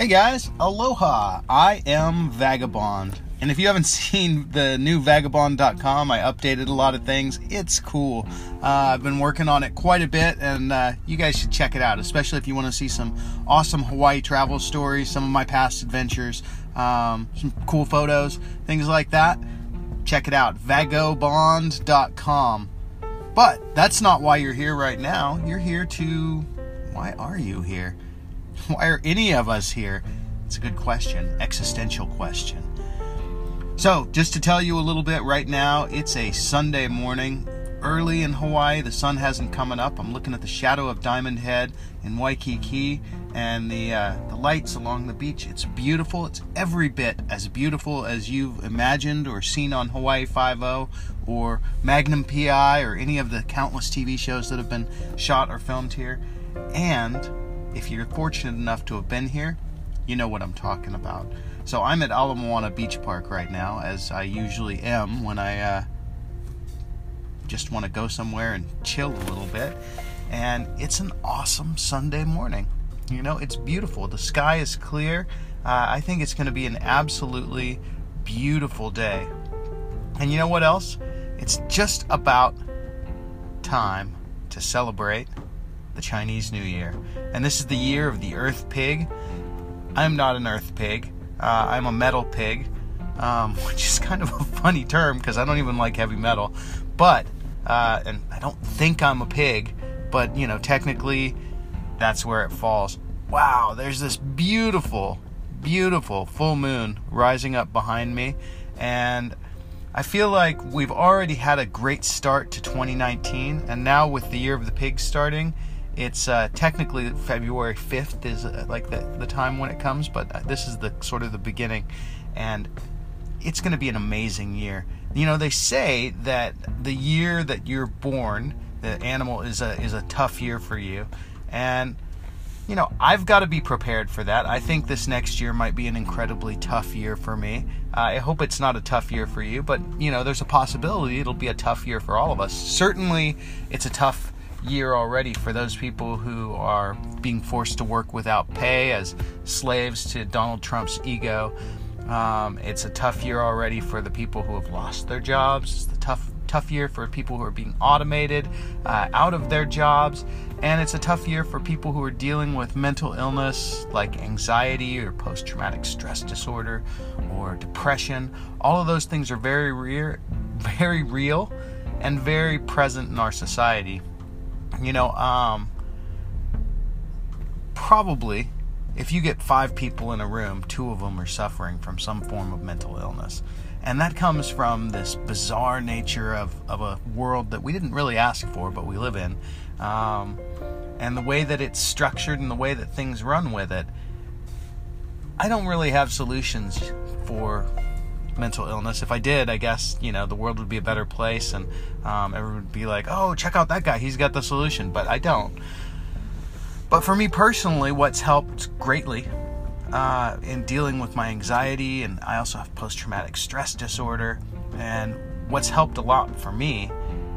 Hey guys, aloha. I am Vagobond. And if you haven't seen the new vagobond.com, I updated a lot of things. It's cool. Uh, I've been working on it quite a bit, and uh, you guys should check it out, especially if you want to see some awesome Hawaii travel stories, some of my past adventures, um, some cool photos, things like that. Check it out, vagobond.com. But that's not why you're here right now. You're here to. Why are you here? Why are any of us here? It's a good question, existential question. So, just to tell you a little bit right now, it's a Sunday morning. Early in Hawaii, the sun hasn't come up. I'm looking at the shadow of Diamond Head in Waikiki and the uh, the lights along the beach. It's beautiful. It's every bit as beautiful as you've imagined or seen on Hawaii Five-O or Magnum PI or any of the countless TV shows that have been shot or filmed here. And if you're fortunate enough to have been here, you know what I'm talking about. So I'm at Ala Moana Beach Park right now, as I usually am when I uh, just want to go somewhere and chill a little bit. And it's an awesome Sunday morning. You know, it's beautiful. The sky is clear. Uh, I think it's going to be an absolutely beautiful day. And you know what else? It's just about time to celebrate the Chinese New Year. And this is the year of the Earth Pig. I'm not an Earth Pig. Uh, I'm a metal pig, um, which is kind of a funny term because I don't even like heavy metal. But, uh, and I don't think I'm a pig, but you know, technically, that's where it falls. Wow, there's this beautiful, beautiful full moon rising up behind me, and I feel like we've already had a great start to 2019, and now with the year of the pig starting, it's uh, technically February 5th is uh, like the, the time when it comes, but uh, this is the sort of the beginning, and it's going to be an amazing year. You know, they say that the year that you're born, the animal is a is a tough year for you, and you know I've got to be prepared for that. I think this next year might be an incredibly tough year for me. Uh, I hope it's not a tough year for you, but you know there's a possibility it'll be a tough year for all of us. Certainly, it's a tough year already for those people who are being forced to work without pay as slaves to Donald Trump's ego. Um, it's a tough year already for the people who have lost their jobs. It's a tough, tough year for people who are being automated uh, out of their jobs. And it's a tough year for people who are dealing with mental illness like anxiety or post traumatic stress disorder or depression. All of those things are very real, very real and very present in our society. You know, um, probably if you get five people in a room, two of them are suffering from some form of mental illness. And that comes from this bizarre nature of, of a world that we didn't really ask for, but we live in. Um, and the way that it's structured and the way that things run with it. I don't really have solutions for mental illness. If I did, I guess you know the world would be a better place, and um, everyone would be like, "Oh, check out that guy; he's got the solution." But I don't. But for me personally, what's helped greatly uh, in dealing with my anxiety, and I also have post-traumatic stress disorder, and what's helped a lot for me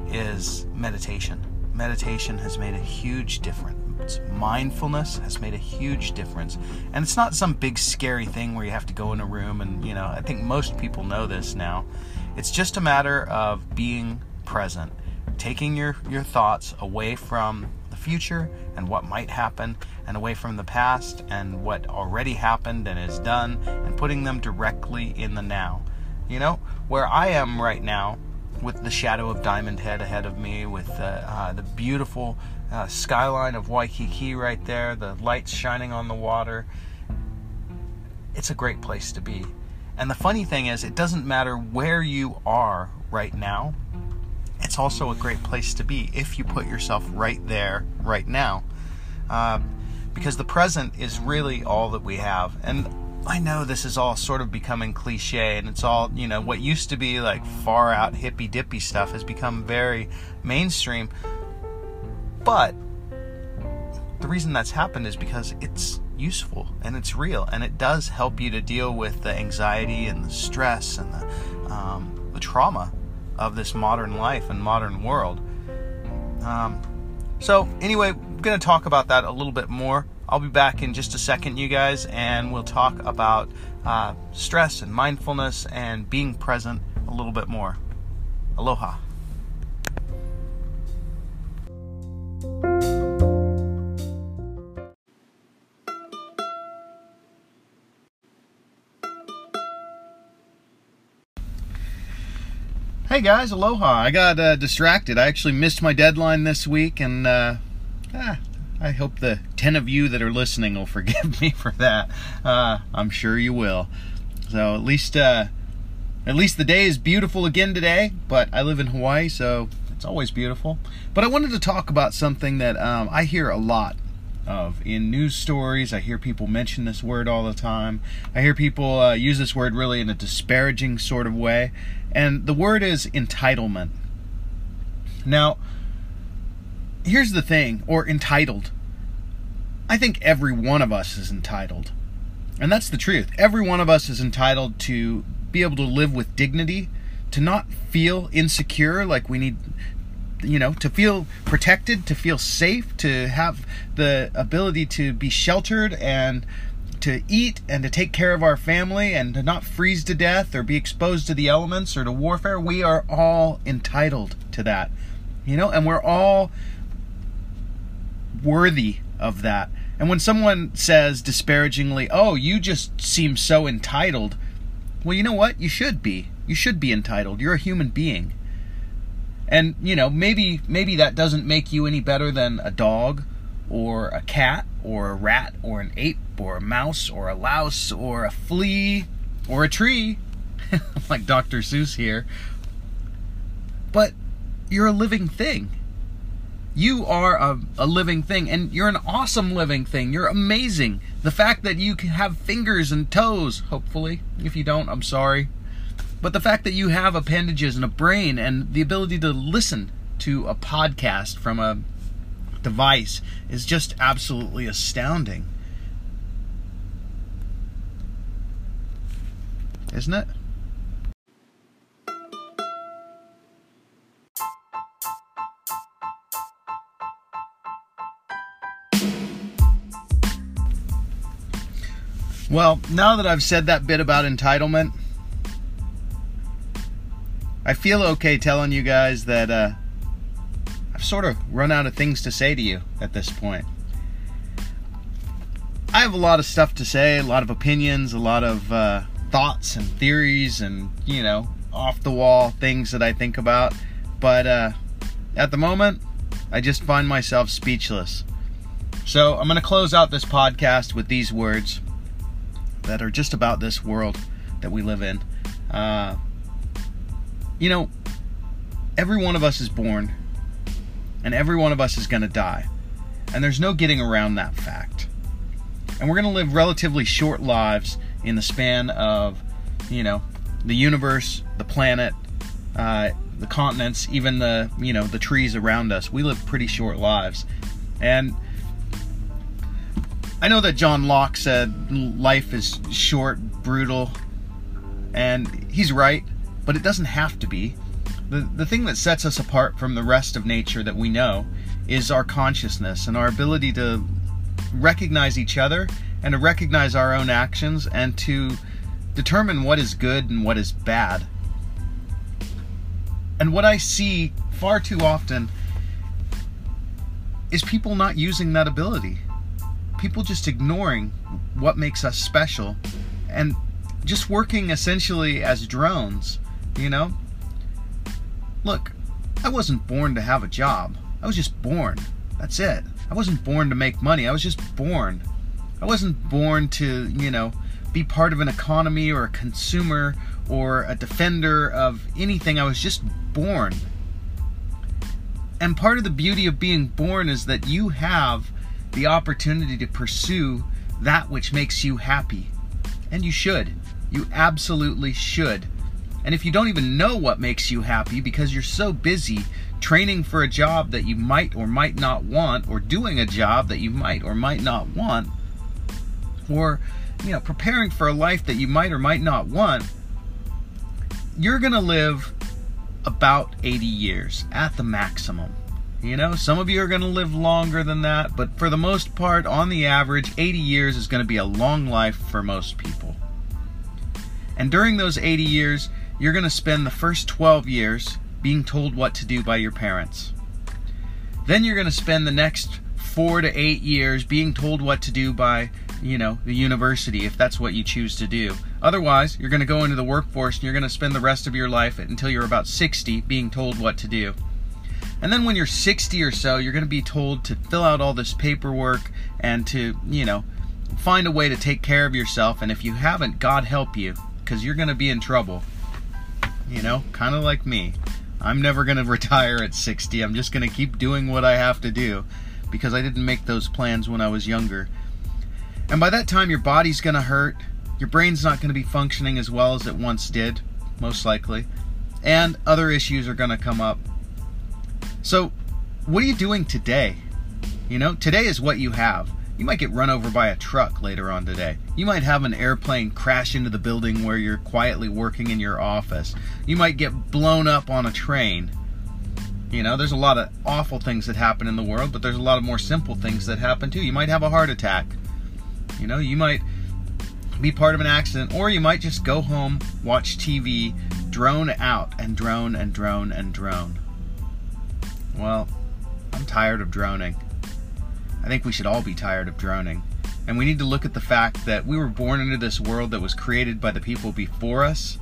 is meditation. Meditation has made a huge difference mindfulness has made a huge difference. And it's not some big scary thing where you have to go in a room and, you know, I think most people know this now. It's just a matter of being present, taking your, your thoughts away from the future and what might happen, and away from the past and what already happened and is done, and putting them directly in the now. You know, where I am right now, with the shadow of Diamond Head ahead of me, with uh, uh, the beautiful uh, skyline of Waikiki right there, the lights shining on the water. It's a great place to be. And the funny thing is, it doesn't matter where you are right now, it's also a great place to be if you put yourself right there, right now. Uh, because the present is really all that we have. And I know this is all sort of becoming cliche and it's all, you know, what used to be like far out hippy dippy stuff has become very mainstream. But the reason that's happened is because it's useful and it's real and it does help you to deal with the anxiety and the stress and the, um, the trauma of this modern life and modern world. Um, so, anyway, I'm going to talk about that a little bit more I'll be back in just a second, you guys, and we'll talk about uh, stress and mindfulness and being present a little bit more. Aloha. Hey guys, aloha. I got uh, distracted. I actually missed my deadline this week, and uh, ah, I hope the 10 of you that are listening will forgive me for that. Uh, I'm sure you will. So at least, uh, at least the day is beautiful again today. But I live in Hawaii, so it's always beautiful. But I wanted to talk about something that um, I hear a lot of in news stories. I hear people mention this word all the time. I hear people uh, use this word really in a disparaging sort of way. And the word is entitlement. Now, here's the thing, or entitled. I think every one of us is entitled. And that's the truth. Every one of us is entitled to be able to live with dignity, to not feel insecure like we need you know, to feel protected, to feel safe, to have the ability to be sheltered and to eat and to take care of our family and to not freeze to death or be exposed to the elements or to warfare. We are all entitled to that, you know, and we're all worthy of that. And when someone says disparagingly, oh, you just seem so entitled, well, you know what? You should be. You should be entitled. You're a human being and you know maybe maybe that doesn't make you any better than a dog or a cat or a rat or an ape or a mouse or a louse or a flea or a tree like Dr. Seuss here but you're a living thing you are a, a living thing and you're an awesome living thing you're amazing the fact that you can have fingers and toes hopefully if you don't i'm sorry but the fact that you have appendages and a brain and the ability to listen to a podcast from a device is just absolutely astounding. Isn't it? Well, now that I've said that bit about entitlement, I feel okay telling you guys that uh, I've sort of run out of things to say to you at this point. I have a lot of stuff to say, a lot of opinions, a lot of uh, thoughts and theories, and you know, off the wall things that I think about. But uh, at the moment, I just find myself speechless. So I'm going to close out this podcast with these words that are just about this world that we live in. Uh, you know, every one of us is born, and every one of us is going to die. And there's no getting around that fact. And we're going to live relatively short lives in the span of, you know, the universe, the planet, uh, the continents, even the, you know, the trees around us. We live pretty short lives. And I know that John Locke said life is short, brutal, and he's right but it doesn't have to be. The, the thing that sets us apart from the rest of nature that we know is our consciousness and our ability to recognize each other and to recognize our own actions and to determine what is good and what is bad. And what I see far too often is people not using that ability. People just ignoring what makes us special and just working essentially as drones you know? Look, I wasn't born to have a job. I was just born. That's it. I wasn't born to make money. I was just born. I wasn't born to, you know, be part of an economy or a consumer or a defender of anything. I was just born. And part of the beauty of being born is that you have the opportunity to pursue that which makes you happy. And you should. You absolutely should. And if you don't even know what makes you happy because you're so busy training for a job that you might or might not want, or doing a job that you might or might not want, or you know, preparing for a life that you might or might not want, you're to live about 80 years at the maximum. You know, some of you are going to live longer than that, but for the most part, on the average, 80 years is going to be a long life for most people. And during those 80 years, you're going to spend the first 12 years being told what to do by your parents. Then you're going to spend the next four to eight years being told what to do by, you know, the university if that's what you choose to do. Otherwise, you're going to go into the workforce and you're going to spend the rest of your life until you're about 60 being told what to do. And then when you're 60 or so, you're going to be told to fill out all this paperwork and to, you know, find a way to take care of yourself. And if you haven't, God help you, because you're going to be in trouble. You know, kind of like me. I'm never going to retire at 60. I'm just going to keep doing what I have to do because I didn't make those plans when I was younger. And by that time, your body's going to hurt. Your brain's not going to be functioning as well as it once did, most likely. And other issues are going to come up. So, what are you doing today? You know, today is what you have. You might get run over by a truck later on today. You might have an airplane crash into the building where you're quietly working in your office. You might get blown up on a train. You know, there's a lot of awful things that happen in the world, but there's a lot of more simple things that happen too. You might have a heart attack. You know, you might be part of an accident, or you might just go home, watch TV, drone out and drone and drone and drone. Well, I'm tired of droning. I think we should all be tired of droning. And we need to look at the fact that we were born into this world that was created by the people before us.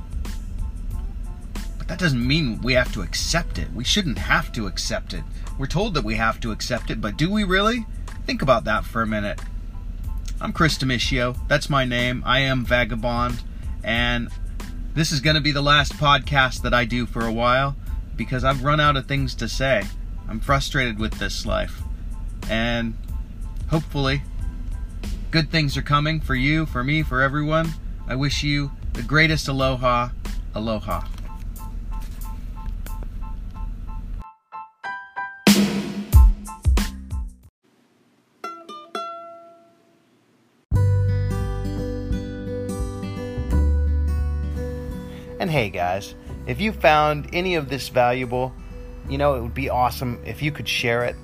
But that doesn't mean we have to accept it. We shouldn't have to accept it. We're told that we have to accept it, but do we really? Think about that for a minute. I'm Chris Damitio. That's my name. I am Vagobond. And this is going to be the last podcast that I do for a while because I've run out of things to say. I'm frustrated with this life. And hopefully, good things are coming for you, for me, for everyone. I wish you the greatest aloha. Aloha. And hey, guys, if you found any of this valuable, you know, it would be awesome if you could share it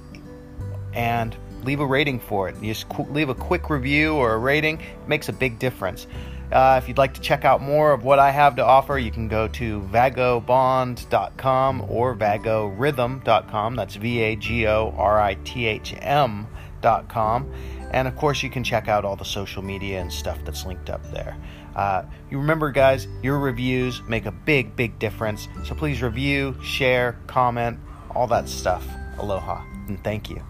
and leave a rating for it. You just leave a quick review or a rating, it makes a big difference. Uh, if you'd like to check out more of what I have to offer, you can go to vagobond.com or vagorithm.com. That's V A G O R I T H M.com. And of course, you can check out all the social media and stuff that's linked up there. Uh, you remember, guys, your reviews make a big, big difference. So please review, share, comment, all that stuff. Aloha, and thank you.